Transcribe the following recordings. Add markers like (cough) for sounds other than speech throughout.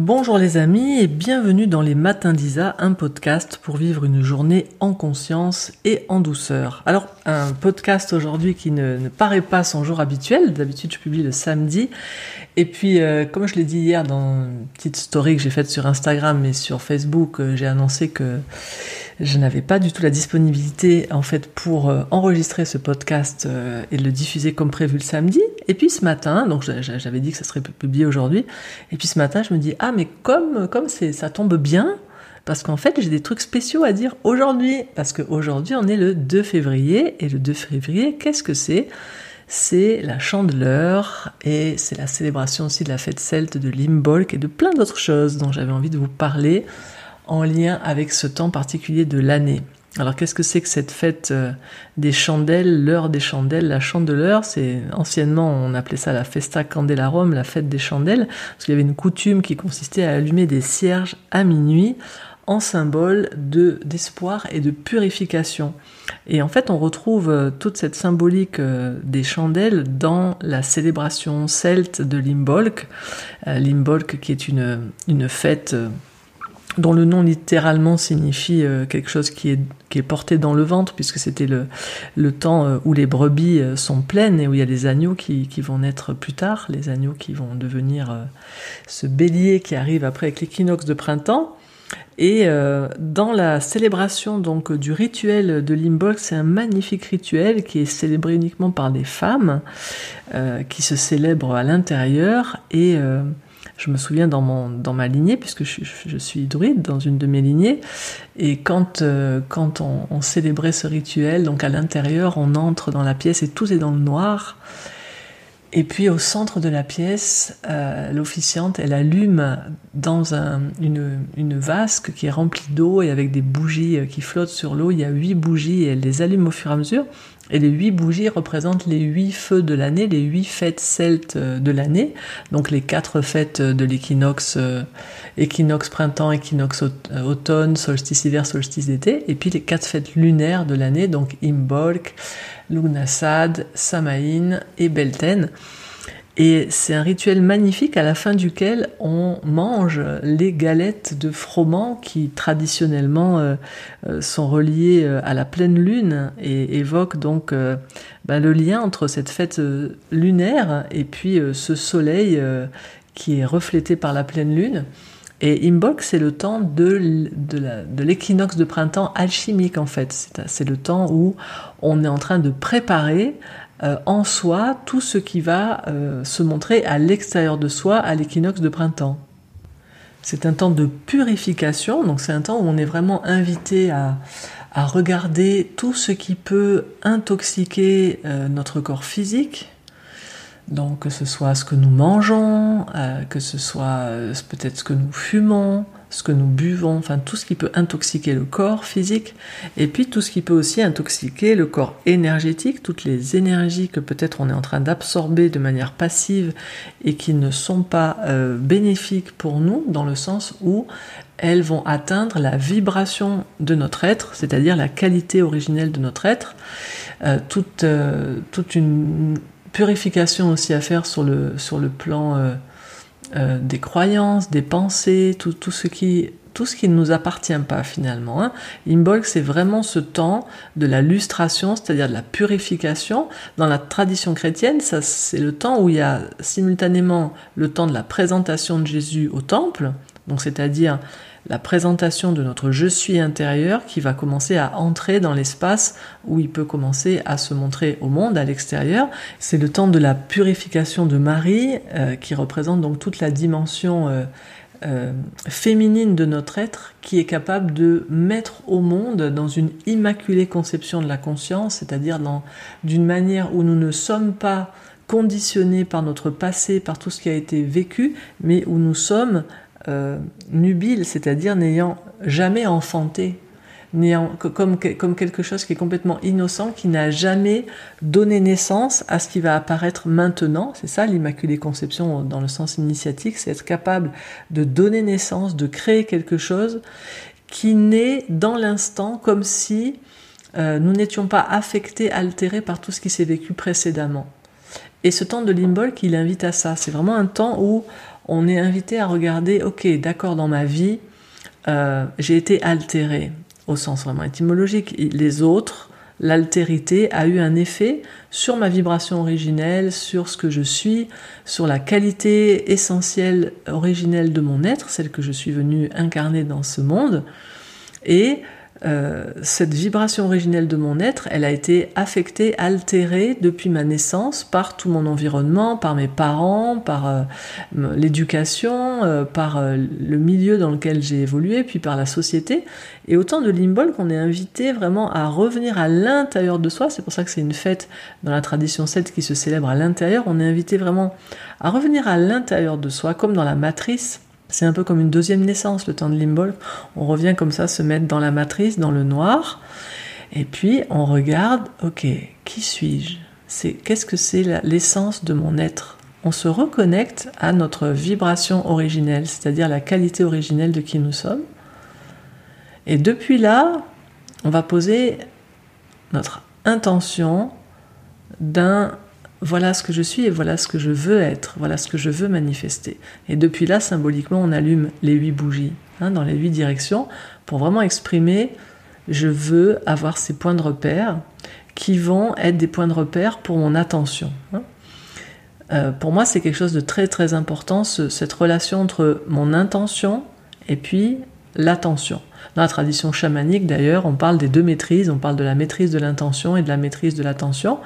Bonjour les amis et bienvenue dans les Matins d'Isa, un podcast pour vivre une journée en conscience et en douceur. Alors, un podcast aujourd'hui qui ne, paraît pas son jour habituel, d'habitude je publie le samedi, et puis euh, comme je l'ai dit hier dans une petite story que j'ai faite sur Instagram et sur Facebook, euh, j'ai annoncé que je n'avais pas du tout la disponibilité en fait pour euh, enregistrer ce podcast euh, et le diffuser comme prévu le samedi. Et puis ce matin, donc j'avais dit que ça serait publié aujourd'hui. Et puis ce matin, je me dis ah mais comme comme c'est ça tombe bien parce qu'en fait j'ai des trucs spéciaux à dire aujourd'hui parce qu'aujourd'hui on est le 2 février et le 2 février qu'est-ce que c'est? C'est la chandeleur et c'est la célébration aussi de la fête celte de Limbolk et de plein d'autres choses dont j'avais envie de vous parler en lien avec ce temps particulier de l'année. Alors qu'est-ce que c'est que cette fête euh, des chandelles, l'heure des chandelles, la chandeleur C'est anciennement on appelait ça la festa candelarum, la fête des chandelles, parce qu'il y avait une coutume qui consistait à allumer des cierges à minuit en symbole de d'espoir et de purification. Et en fait, on retrouve euh, toute cette symbolique euh, des chandelles dans la célébration celte de Limbolk. Limbolk qui est une, une fête dont le nom littéralement signifie euh, quelque chose qui est, porté dans le ventre, puisque c'était le, temps euh, où les brebis euh, sont pleines et où il y a des agneaux qui, qui vont naître plus tard, les agneaux qui vont devenir ce bélier qui arrive après avec l'équinoxe de printemps. Et dans la célébration donc du rituel de Limbolg, c'est un magnifique rituel qui est célébré uniquement par des femmes, qui se célèbrent à l'intérieur et je me souviens dans, mon, dans ma lignée, puisque je, suis druide dans une de mes lignées, et quand, euh, quand on, célébrait ce rituel, donc à l'intérieur, on entre dans la pièce et tout est dans le noir. Et puis au centre de la pièce, euh, l'officiante, elle allume dans un, une, une vasque qui est remplie d'eau et avec des bougies euh, qui flottent sur l'eau. Il y a huit bougies et elle les allume au fur et à mesure. Et les huit bougies représentent les huit feux de l'année, les huit fêtes celtes euh, de l'année. Donc les quatre fêtes de l'équinoxe, euh, équinoxe printemps, équinoxe euh, automne, solstice hiver, solstice d'été. Et puis les quatre fêtes lunaires de l'année, donc Imbolc, Lugnasad, Samaïn et Belten. Et c'est un rituel magnifique à la fin duquel on mange les galettes de froment qui traditionnellement euh, euh, sont reliées euh, à la pleine lune et évoquent donc ben, le lien entre cette fête lunaire et puis ce soleil qui est reflété par la pleine lune. Et Imbolc, c'est le temps de, l'équinoxe de, printemps alchimique en fait. C'est le temps où on est en train de préparer en soi tout ce qui va euh, se montrer à l'extérieur de soi à l'équinoxe de printemps. C'est un temps de purification, donc c'est un temps où on est vraiment invité à, regarder tout ce qui peut intoxiquer euh, notre corps physique, donc que ce soit ce que nous mangeons, que ce soit peut-être ce que nous fumons, ce que nous buvons, enfin tout ce qui peut intoxiquer le corps physique, et puis tout ce qui peut aussi intoxiquer le corps énergétique, toutes les énergies que peut-être on est en train d'absorber de manière passive et qui ne sont pas euh, bénéfiques pour nous, dans le sens où elles vont atteindre la vibration de notre être, c'est-à-dire la qualité originelle de notre être, euh, toute, euh, toute une purification aussi à faire sur le, sur le plan euh, des croyances, des pensées, tout, tout, ce qui tout ce qui ne nous appartient pas finalement. Hein. Imbolc, c'est vraiment ce temps de la lustration, c'est-à-dire de la purification. Dans la tradition chrétienne, ça, c'est le temps où il y a simultanément le temps de la présentation de Jésus au temple, donc c'est-à-dire la présentation de notre je suis intérieur qui va commencer à entrer dans l'espace où il peut commencer à se montrer au monde, à l'extérieur. C'est le temps de la purification de Marie euh, qui représente donc toute la dimension euh, euh, féminine de notre être qui est capable de mettre au monde dans une immaculée conception de la conscience, c'est-à-dire d'une manière où nous ne sommes pas conditionnés par notre passé, par tout ce qui a été vécu, mais où nous sommes euh, nubile, c'est-à-dire n'ayant jamais enfanté, n'ayant, comme, quelque chose qui est complètement innocent, qui n'a jamais donné naissance à ce qui va apparaître maintenant. C'est ça l'Immaculée Conception dans le sens initiatique, c'est être capable de donner naissance, de créer quelque chose qui naît dans l'instant comme si euh, nous n'étions pas affectés, altérés par tout ce qui s'est vécu précédemment. Et ce temps de Limbol, il invite à ça. C'est vraiment un temps où on est invité à regarder, ok, d'accord, dans ma vie, euh, j'ai été altéré au sens vraiment étymologique. Les autres, l'altérité a eu un effet sur ma vibration originelle, sur ce que je suis, sur la qualité essentielle, originelle de mon être, celle que je suis venu incarner dans ce monde. Et euh, cette vibration originelle de mon être, elle a été affectée, altérée depuis ma naissance par tout mon environnement, par mes parents, par euh, l'éducation, euh, par le milieu dans lequel j'ai évolué, puis par la société. Et autant de limbol qu'on est invité vraiment à revenir à l'intérieur de soi. C'est pour ça que c'est une fête dans la tradition celte qui se célèbre à l'intérieur. On est invité vraiment à revenir à l'intérieur de soi, comme dans la matrice c'est un peu comme une deuxième naissance, le temps de Limbolf. On revient comme ça, se mettre dans la matrice, dans le noir. Et puis, on regarde, ok, qui suis-je? Qu'est-ce que c'est l'essence de mon être? On se reconnecte à notre vibration originelle, c'est-à-dire la qualité originelle de qui nous sommes. Et depuis là, on va poser notre intention d'un voilà ce que je suis et voilà ce que je veux être, voilà ce que je veux manifester. Et depuis là, symboliquement, on allume les huit bougies hein, dans les huit directions pour vraiment exprimer je veux avoir ces points de repère qui vont être des points de repère pour mon attention. Hein. Euh, pour moi, c'est quelque chose de très très important, cette relation entre mon intention et puis l'attention. Dans la tradition chamanique, d'ailleurs, on parle des deux maîtrises, on parle de la maîtrise de l'intention et de la maîtrise de l'attention.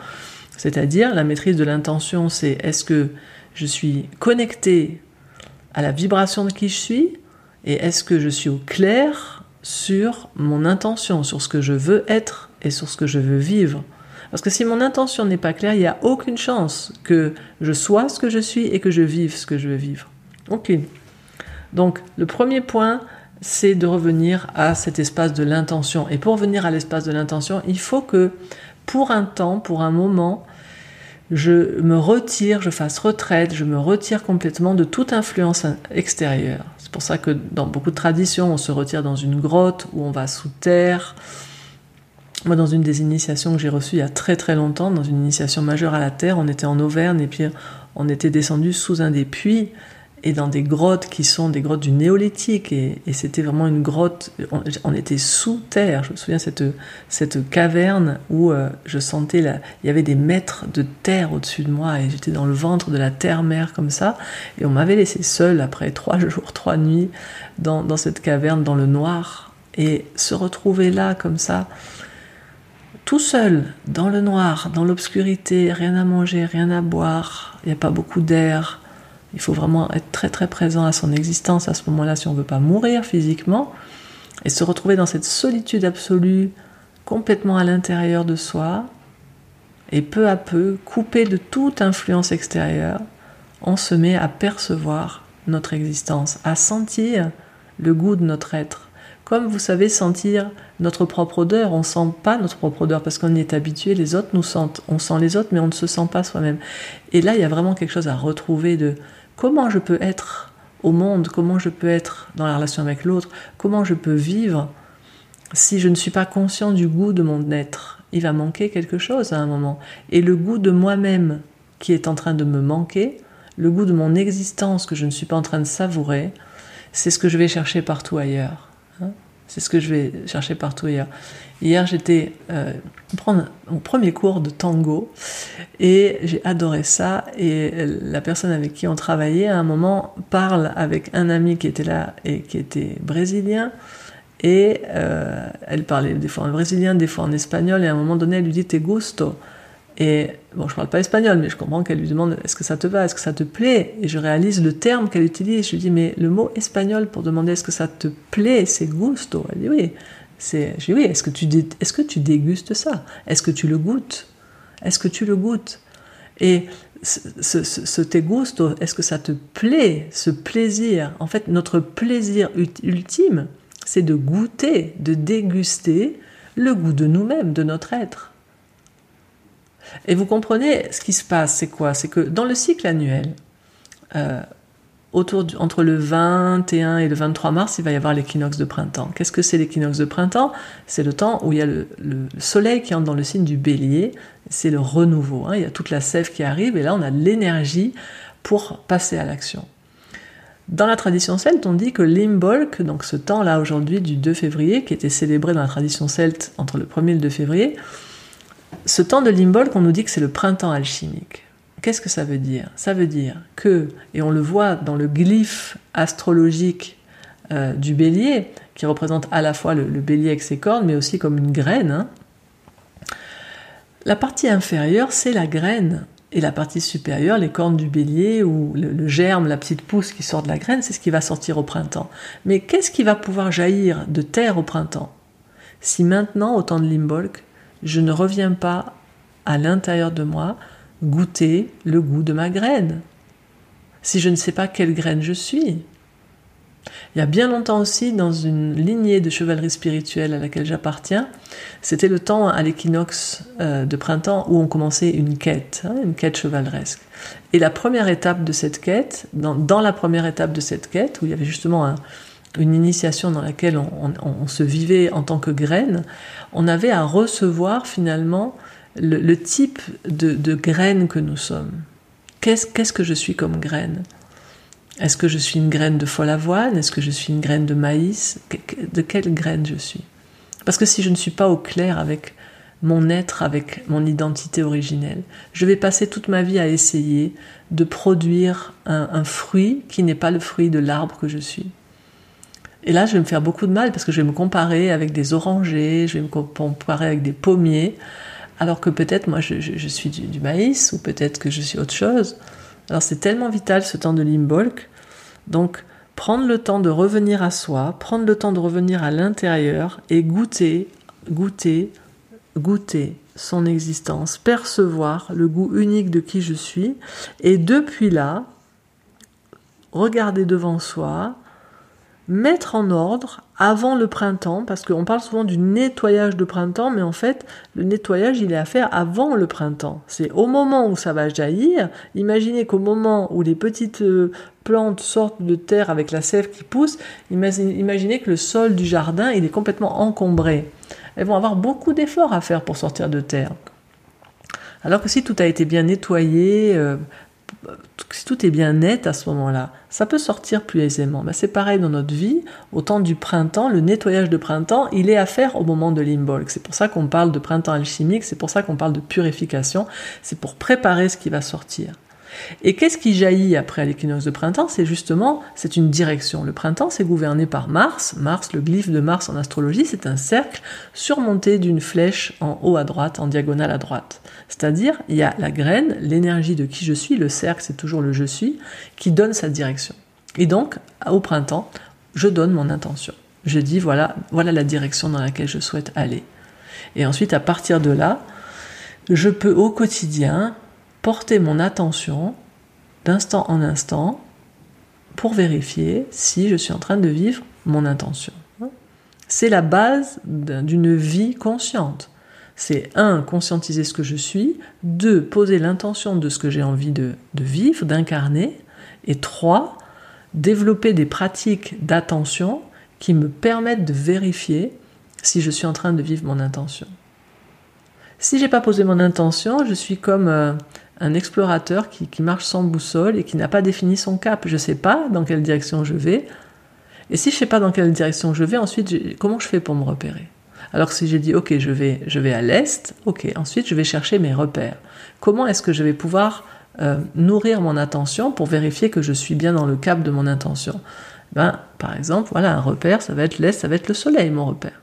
C'est-à-dire, la maîtrise de l'intention, c'est est-ce que je suis connecté à la vibration de qui je suis et est-ce que je suis au clair sur mon intention, sur ce que je veux être et sur ce que je veux vivre. Parce que si mon intention n'est pas claire, il n'y a aucune chance que je sois ce que je suis et que je vive ce que je veux vivre. Aucune. Donc, le premier point, c'est de revenir à cet espace de l'intention. Et pour revenir à l'espace de l'intention, il faut que pour un temps, pour un moment, je me retire, je fasse retraite, je me retire complètement de toute influence extérieure. C'est pour ça que dans beaucoup de traditions, on se retire dans une grotte ou on va sous terre. Moi, dans une des initiations que j'ai reçues il y a très très longtemps, dans une initiation majeure à la terre, on était en Auvergne et puis on était descendu sous un des puits et dans des grottes qui sont des grottes du néolithique. Et, c'était vraiment une grotte on, était sous terre. Je me souviens cette cette caverne où euh, je sentais là il y avait des mètres de terre au-dessus de moi et j'étais dans le ventre de la terre-mère comme ça. Et on m'avait laissé seul après trois (laughs) jours trois nuits dans, dans cette caverne dans le noir. Et se retrouver là comme ça tout seul, dans le noir, dans l'obscurité, rien à manger, rien à boire, il n'y a pas beaucoup d'air, il faut vraiment être très très présent à son existence à ce moment-là si on ne veut pas mourir physiquement et se retrouver dans cette solitude absolue complètement à l'intérieur de soi et peu à peu, coupé de toute influence extérieure, on se met à percevoir notre existence, à sentir le goût de notre être. Comme vous savez sentir notre propre odeur, on ne sent pas notre propre odeur parce qu'on y est habitué, les autres nous sentent, on sent les autres mais on ne se sent pas soi-même. Et là, il y a vraiment quelque chose à retrouver de comment je peux être au monde, comment je peux être dans la relation avec l'autre, comment je peux vivre si je ne suis pas conscient du goût de mon être. Il va manquer quelque chose à un moment. Et le goût de moi-même qui est en train de me manquer, le goût de mon existence que je ne suis pas en train de savourer, c'est ce que je vais chercher partout ailleurs. Hein. C'est ce que je vais chercher partout ailleurs. Hier, j'étais euh, prendre mon premier cours de tango et j'ai adoré ça. Et la personne avec qui on travaillait à un moment parle avec un ami qui était là et qui était brésilien. Et euh, elle parlait des fois en brésilien, des fois en espagnol. Et à un moment donné, elle lui dit Te gusto. Et bon, je parle pas espagnol, mais je comprends qu'elle lui demande est-ce que ça te va, est-ce que ça te plaît? Et je réalise le terme qu'elle utilise. Je lui dis mais le mot espagnol pour demander est-ce que ça te plaît, c'est gusto. Elle dit oui. C'est, je dis oui, est-ce que tu, est-ce que tu dégustes ça? Est-ce que tu le goûtes? Est-ce que tu le goûtes? Et ce, ce, te gusto, est-ce que ça te plaît, ce plaisir En fait, notre plaisir ultime, c'est de goûter, de déguster le goût de nous-mêmes, de notre être. Et vous comprenez ce qui se passe, c'est quoi? C'est que dans le cycle annuel, euh, autour entre le 21 et le 23 mars, il va y avoir l'équinoxe de printemps. Qu'est-ce que c'est l'équinoxe de printemps? C'est le temps où il y a le, soleil qui entre dans le signe du bélier, c'est le renouveau. Hein. Il y a toute la sève qui arrive et là on a l'énergie pour passer à l'action. Dans la tradition celte, on dit que l'Imbolc, donc ce temps-là aujourd'hui du 2 février, qui était célébré dans la tradition celte entre le 1er et le 2 février, ce temps de l'Imbolc, on nous dit que c'est le printemps alchimique. Qu'est-ce que ça veut dire? Ça veut dire que, et on le voit dans le glyphe astrologique euh, du bélier, qui représente à la fois le, bélier avec ses cornes, mais aussi comme une graine, hein, la partie inférieure, c'est la graine. Et la partie supérieure, les cornes du bélier ou le, germe, la petite pousse qui sort de la graine, c'est ce qui va sortir au printemps. Mais qu'est-ce qui va pouvoir jaillir de terre au printemps? Si maintenant, au temps de l'imbolc, je ne reviens pas à l'intérieur de moi goûter le goût de ma graine Si je ne sais pas quelle graine je suis il y a bien longtemps aussi, dans une lignée de chevalerie spirituelle à laquelle j'appartiens, c'était le temps à l'équinoxe euh, de printemps où on commençait une quête, hein, une quête chevaleresque. Et la première étape de cette quête, dans, la première étape de cette quête, où il y avait justement une initiation dans laquelle on, se vivait en tant que graine, on avait à recevoir finalement le, type de, graine que nous sommes. Qu'est-ce que je suis comme graine? Est-ce que je suis une graine de folle avoine? Est-ce que je suis une graine de maïs? De quelle graine je suis? Parce que si je ne suis pas au clair avec mon être, avec mon identité originelle, je vais passer toute ma vie à essayer de produire un, fruit qui n'est pas le fruit de l'arbre que je suis. Et là, je vais me faire beaucoup de mal parce que je vais me comparer avec des orangers, je vais me comparer avec des pommiers, alors que peut-être moi je, suis du maïs ou peut-être que je suis autre chose. Alors c'est tellement vital ce temps de l'imbolc. Donc prendre le temps de revenir à soi, prendre le temps de revenir à l'intérieur et goûter, goûter, goûter son existence, percevoir le goût unique de qui je suis. Et depuis là, regarder devant soi, mettre en ordre avant le printemps, parce qu'on parle souvent du nettoyage de printemps, mais en fait, le nettoyage, il est à faire avant le printemps. C'est au moment où ça va jaillir. Imaginez qu'au moment où les petites euh, plantes sortent de terre avec la sève qui pousse, imaginez que le sol du jardin, il est complètement encombré. Elles vont avoir beaucoup d'efforts à faire pour sortir de terre. Alors que si tout a été bien nettoyé, euh, si tout est bien net à ce moment-là, ça peut sortir plus aisément. c'est pareil dans notre vie. Au temps du printemps, le nettoyage de printemps, il est à faire au moment de l'imbolc. C'est pour ça qu'on parle de printemps alchimique, c'est pour ça qu'on parle de purification, c'est pour préparer ce qui va sortir. Et qu'est-ce qui jaillit après l'équinoxe de printemps? C'est justement, c'est une direction. Le printemps, c'est gouverné par Mars. Mars, le glyphe de Mars en astrologie, c'est un cercle surmonté d'une flèche en haut à droite, en diagonale à droite. C'est-à-dire, il y a la graine, l'énergie de qui je suis, le cercle, c'est toujours le je suis, qui donne sa direction. Et donc, au printemps, je donne mon intention. Je dis, voilà, voilà la direction dans laquelle je souhaite aller. Et ensuite, à partir de là, je peux au quotidien porter mon attention d'instant en instant pour vérifier si je suis en train de vivre mon intention. C'est la base d'une vie consciente. C'est un, conscientiser ce que je suis, deux, poser l'intention de ce que j'ai envie de, vivre, d'incarner, et trois, développer des pratiques d'attention qui me permettent de vérifier si je suis en train de vivre mon intention. Si j'ai pas posé mon intention, je suis comme euh, un explorateur qui, marche sans boussole et qui n'a pas défini son cap. Je ne sais pas dans quelle direction je vais. Et si je ne sais pas dans quelle direction je vais, ensuite, comment je fais pour me repérer? Alors si j'ai dit, ok, je vais, je vais à l'est, ok, ensuite je vais chercher mes repères. Comment est-ce que je vais pouvoir euh, nourrir mon attention pour vérifier que je suis bien dans le cap de mon intention? Ben, Par exemple, voilà, un repère, ça va être l'est, ça va être le soleil, mon repère.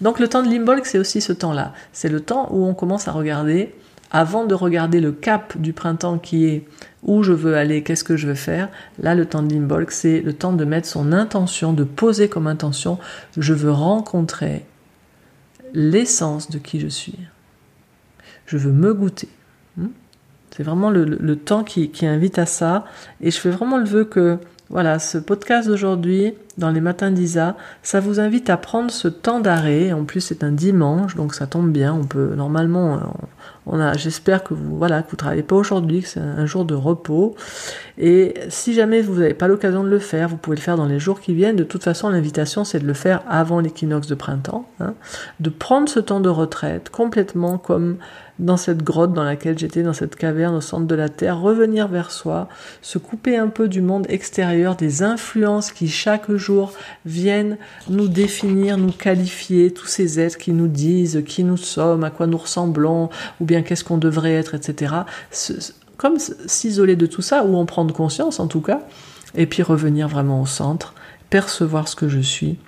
Donc le temps de l'imbolc, c'est aussi ce temps-là. C'est le temps où on commence à regarder avant de regarder le cap du printemps qui est où je veux aller, qu'est-ce que je veux faire, là le temps de l'imbolc, c'est le temps de mettre son intention, de poser comme intention, je veux rencontrer l'essence de qui je suis. Je veux me goûter. Hmm? C'est vraiment le, temps qui, qui, invite à ça. Et je fais vraiment le vœu que voilà, ce podcast d'aujourd'hui, dans les matins d'Isa, ça vous invite à prendre ce temps d'arrêt. En plus, c'est un dimanche, donc ça tombe bien. On peut normalement, J'espère que vous, voilà, que travaillez pas aujourd'hui, que c'est un jour de repos. Et si jamais vous n'avez pas l'occasion de le faire, vous pouvez le faire dans les jours qui viennent. De toute façon, l'invitation, c'est de le faire avant l'équinoxe de printemps, hein, de prendre ce temps de retraite complètement comme dans cette grotte dans laquelle j'étais, dans cette caverne au centre de la Terre, revenir vers soi, se couper un peu du monde extérieur, des influences qui chaque jour viennent nous définir, nous qualifier, tous ces êtres qui nous disent qui nous sommes, à quoi nous ressemblons, ou bien qu'est-ce qu'on devrait être, etc. Comme s'isoler de tout ça, ou en prendre conscience en tout cas, et puis revenir vraiment au centre, percevoir ce que je suis,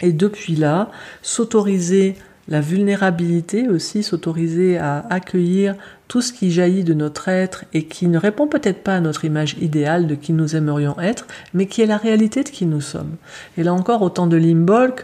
et depuis là, s'autoriser la vulnérabilité aussi, s'autoriser à accueillir tout ce qui jaillit de notre être et qui ne répond peut-être pas à notre image idéale de qui nous aimerions être, mais qui est la réalité de qui nous sommes. Et là encore, au temps de Limbolk,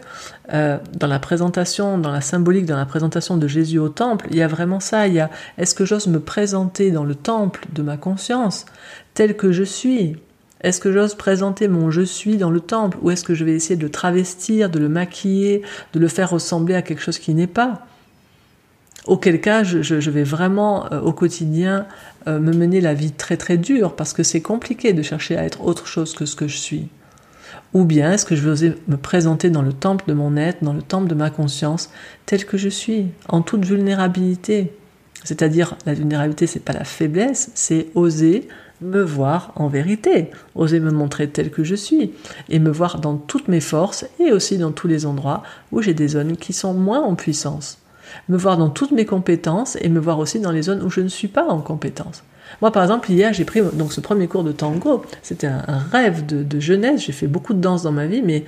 euh, dans la présentation, dans la symbolique, dans la présentation de Jésus au temple, il y a vraiment ça. Il y a est-ce que j'ose me présenter dans le temple de ma conscience tel que je suis? Est-ce que j'ose présenter mon je suis dans le temple ou est-ce que je vais essayer de le travestir, de le maquiller, de le faire ressembler à quelque chose qui n'est pas? Auquel cas, je, vais vraiment euh, au quotidien euh, me mener la vie très très dure parce que c'est compliqué de chercher à être autre chose que ce que je suis. Ou bien est-ce que je vais oser me présenter dans le temple de mon être, dans le temple de ma conscience, tel que je suis, en toute vulnérabilité? C'est-à-dire, la vulnérabilité, c'est pas la faiblesse, c'est oser me voir en vérité, oser me montrer tel que je suis, et me voir dans toutes mes forces et aussi dans tous les endroits où j'ai des zones qui sont moins en puissance. Me voir dans toutes mes compétences et me voir aussi dans les zones où je ne suis pas en compétence. Moi, par exemple, hier, j'ai pris donc ce premier cours de tango. C'était un, rêve de, jeunesse. J'ai fait beaucoup de danse dans ma vie, mais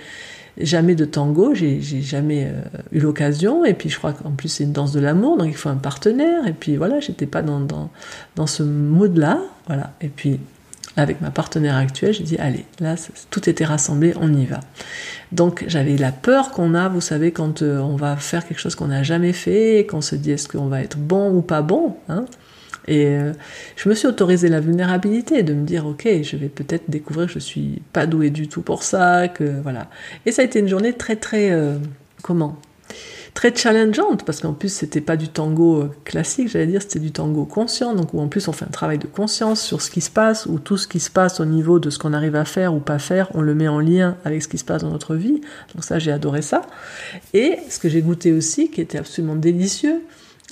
jamais de tango, j'ai jamais euh, eu l'occasion. Et puis je crois qu'en plus c'est une danse de l'amour, donc il faut un partenaire. Et puis voilà, j'étais pas dans, dans, dans ce mood-là. Voilà. Et puis avec ma partenaire actuelle, j'ai dit allez, là tout était rassemblé, on y va. Donc j'avais la peur qu'on a, vous savez, quand euh, on va faire quelque chose qu'on n'a jamais fait, qu'on se dit est-ce qu'on va être bon ou pas bon. Hein et euh, je me suis autorisé la vulnérabilité de me dire, ok, je vais peut-être découvrir que je suis pas douée du tout pour ça, que voilà. Et ça a été une journée très très euh, comment? Très challengeante parce qu'en plus c'était pas du tango euh, classique, j'allais dire, c'était du tango conscient, donc où en plus on fait un travail de conscience sur ce qui se passe, où tout ce qui se passe au niveau de ce qu'on arrive à faire ou pas faire, on le met en lien avec ce qui se passe dans notre vie. Donc ça j'ai adoré ça. Et ce que j'ai goûté aussi, qui était absolument délicieux,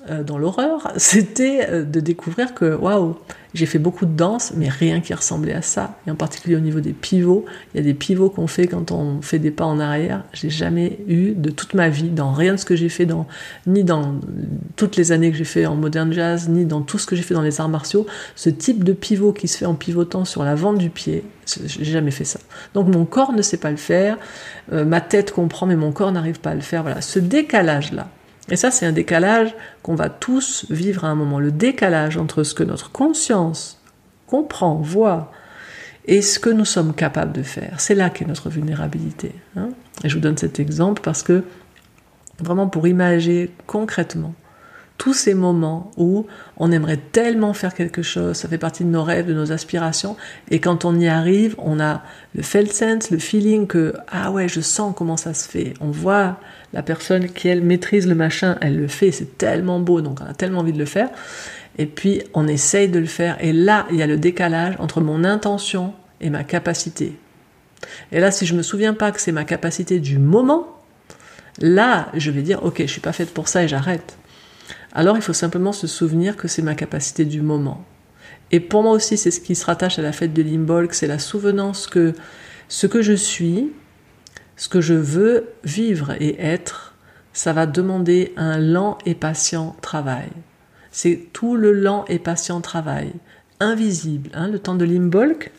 dans l'horreur, (laughs) c'était euh, de découvrir que, waouh, j'ai fait beaucoup de danse, mais rien qui ressemblait à ça. Et en particulier au niveau des pivots, il y a des pivots qu'on fait quand on fait des pas en arrière. J'ai jamais eu de toute ma vie, dans rien de ce que j'ai fait, ni dans toutes les années que j'ai fait en modern jazz, ni dans tout ce que j'ai fait dans les arts martiaux, ce type de pivot qui se fait en pivotant sur l'avant du pied. J'ai jamais fait ça. Donc mon corps ne sait pas le faire, euh, ma tête comprend, mais mon corps n'arrive pas à le faire. Voilà, ce décalage-là et ça, c'est un décalage qu'on va tous vivre à un moment. Le décalage entre ce que notre conscience comprend, voit, et ce que nous sommes capables de faire. C'est là qu'est notre vulnérabilité. Hein. et je vous donne cet exemple parce que, vraiment pour imaginer concrètement, tous ces moments où on aimerait tellement faire quelque chose, ça fait partie de nos rêves, de nos aspirations, et quand on y arrive, on a le felt sense, le feeling que ah ouais, je sens comment ça se fait. On voit la personne qui elle maîtrise le machin, elle le fait, c'est tellement beau, donc on a tellement envie de le faire. Et puis on essaye de le faire, et là il y a le décalage entre mon intention et ma capacité. Et là, si je me souviens pas que c'est ma capacité du moment, là je vais dire ok, je suis pas faite pour ça et j'arrête alors il faut simplement se souvenir que c'est ma capacité du moment. Et pour moi aussi, c'est ce qui se rattache à la fête de Limbolg, c'est la souvenance que ce que je suis, ce que je veux vivre et être, ça va demander un lent et patient travail. C'est tout le lent et patient travail, invisible. Hein. le temps de Limbolg,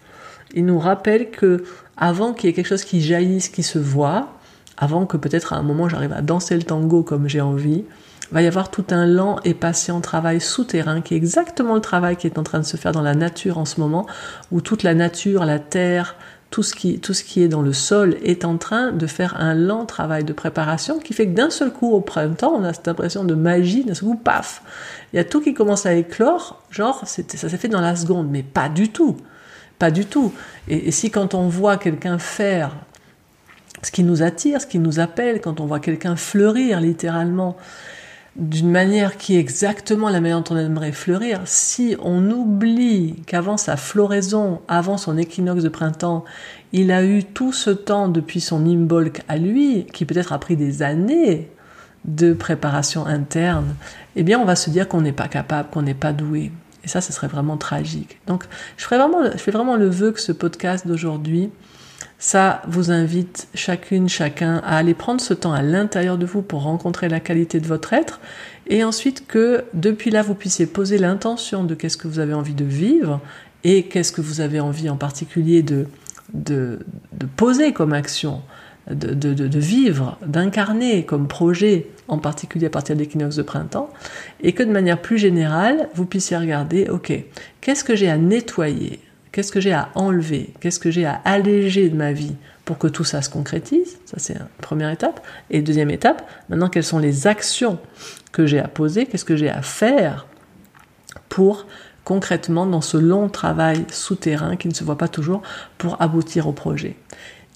il nous rappelle que avant qu'il y ait quelque chose qui jaillisse, qui se voit, avant que peut-être à un moment j'arrive à danser le tango comme j'ai envie, va y avoir tout un lent et patient travail souterrain qui est exactement le travail qui est en train de se faire dans la nature en ce moment, où toute la nature, la terre, tout ce qui, tout ce qui est dans le sol est en train de faire un lent travail de préparation qui fait que d'un seul coup au printemps, on a cette impression de magie, d'un seul coup, paf, il y a tout qui commence à éclore, genre ça s'est fait dans la seconde, mais pas du tout, pas du tout. Et, et si quand on voit quelqu'un faire ce qui nous attire, ce qui nous appelle, quand on voit quelqu'un fleurir littéralement, d'une manière qui est exactement la manière dont on aimerait fleurir, si on oublie qu'avant sa floraison, avant son équinoxe de printemps, il a eu tout ce temps depuis son imbolc à lui, qui peut-être a pris des années de préparation interne, eh bien on va se dire qu'on n'est pas capable, qu'on n'est pas doué. Et ça, ce serait vraiment tragique. Donc, je, ferai vraiment, je fais vraiment le vœu que ce podcast d'aujourd'hui, ça vous invite chacune, chacun à aller prendre ce temps à l'intérieur de vous pour rencontrer la qualité de votre être. Et ensuite que depuis là vous puissiez poser l'intention de qu'est-ce que vous avez envie de vivre et qu'est-ce que vous avez envie en particulier de, poser comme action, de, de vivre, d'incarner comme projet, en particulier à partir de l'équinoxe de printemps, et que de manière plus générale, vous puissiez regarder, ok, qu'est-ce que j'ai à nettoyer Qu'est-ce que j'ai à enlever? Qu'est-ce que j'ai à alléger de ma vie pour que tout ça se concrétise? Ça, c'est la première étape. Et deuxième étape, maintenant, quelles sont les actions que j'ai à poser? Qu'est-ce que j'ai à faire pour concrètement, dans ce long travail souterrain qui ne se voit pas toujours, pour aboutir au projet?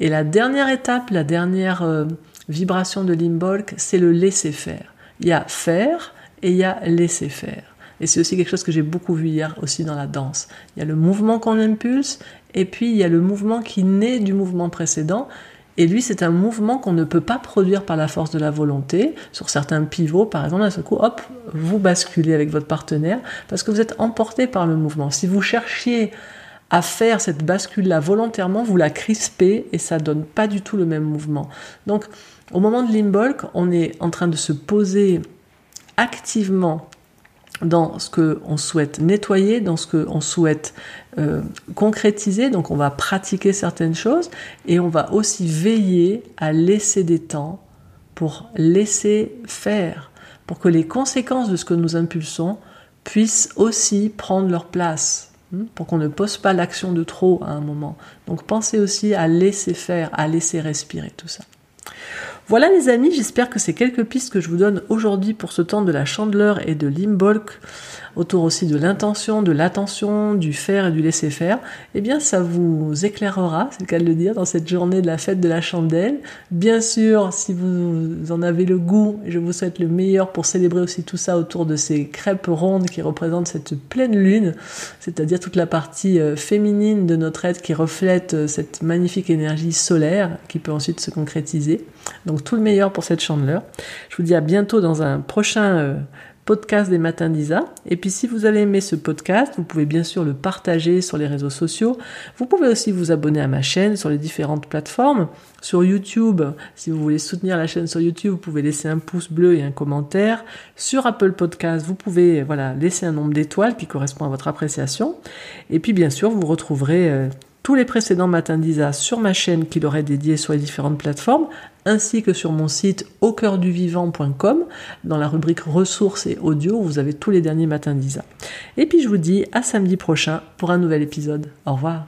Et la dernière étape, la dernière euh, vibration de Limbolk, c'est le laisser faire. Il y a faire et il y a laisser faire. Et c'est aussi quelque chose que j'ai beaucoup vu hier aussi dans la danse. Il y a le mouvement qu'on impulse, et puis il y a le mouvement qui naît du mouvement précédent. Et lui, c'est un mouvement qu'on ne peut pas produire par la force de la volonté. Sur certains pivots, par exemple, à ce coup, hop, vous basculez avec votre partenaire parce que vous êtes emporté par le mouvement. Si vous cherchiez à faire cette bascule-là volontairement, vous la crispez et ça donne pas du tout le même mouvement. Donc, au moment de l'imbolc, on est en train de se poser activement dans ce qu'on souhaite nettoyer, dans ce qu'on souhaite euh, concrétiser. Donc on va pratiquer certaines choses et on va aussi veiller à laisser des temps pour laisser faire, pour que les conséquences de ce que nous impulsons puissent aussi prendre leur place, hein, pour qu'on ne pose pas l'action de trop à un moment. Donc pensez aussi à laisser faire, à laisser respirer tout ça. Voilà les amis, j'espère que ces quelques pistes que je vous donne aujourd'hui pour ce temps de la chandeleur et de l'imbolc, autour aussi de l'intention, de l'attention, du faire et du laisser faire, eh bien ça vous éclairera, c'est le cas de le dire, dans cette journée de la fête de la chandelle. Bien sûr, si vous en avez le goût, je vous souhaite le meilleur pour célébrer aussi tout ça autour de ces crêpes rondes qui représentent cette pleine lune, c'est-à-dire toute la partie euh, féminine de notre être qui reflète euh, cette magnifique énergie solaire qui peut ensuite se concrétiser. Tout le meilleur pour cette chandeleur. Je vous dis à bientôt dans un prochain euh, podcast des matins d'Isa. Et puis si vous avez aimé ce podcast, vous pouvez bien sûr le partager sur les réseaux sociaux. Vous pouvez aussi vous abonner à ma chaîne sur les différentes plateformes. Sur YouTube, si vous voulez soutenir la chaîne sur YouTube, vous pouvez laisser un pouce bleu et un commentaire. Sur Apple Podcast, vous pouvez voilà laisser un nombre d'étoiles qui correspond à votre appréciation. Et puis bien sûr, vous retrouverez euh, tous les précédents matins d'Isa sur ma chaîne qui leur est dédiée sur les différentes plateformes, ainsi que sur mon site au cœur du vivant.com dans la rubrique ressources et audio vous avez tous les derniers matins d'Isa. Et puis je vous dis à samedi prochain pour un nouvel épisode. Au revoir.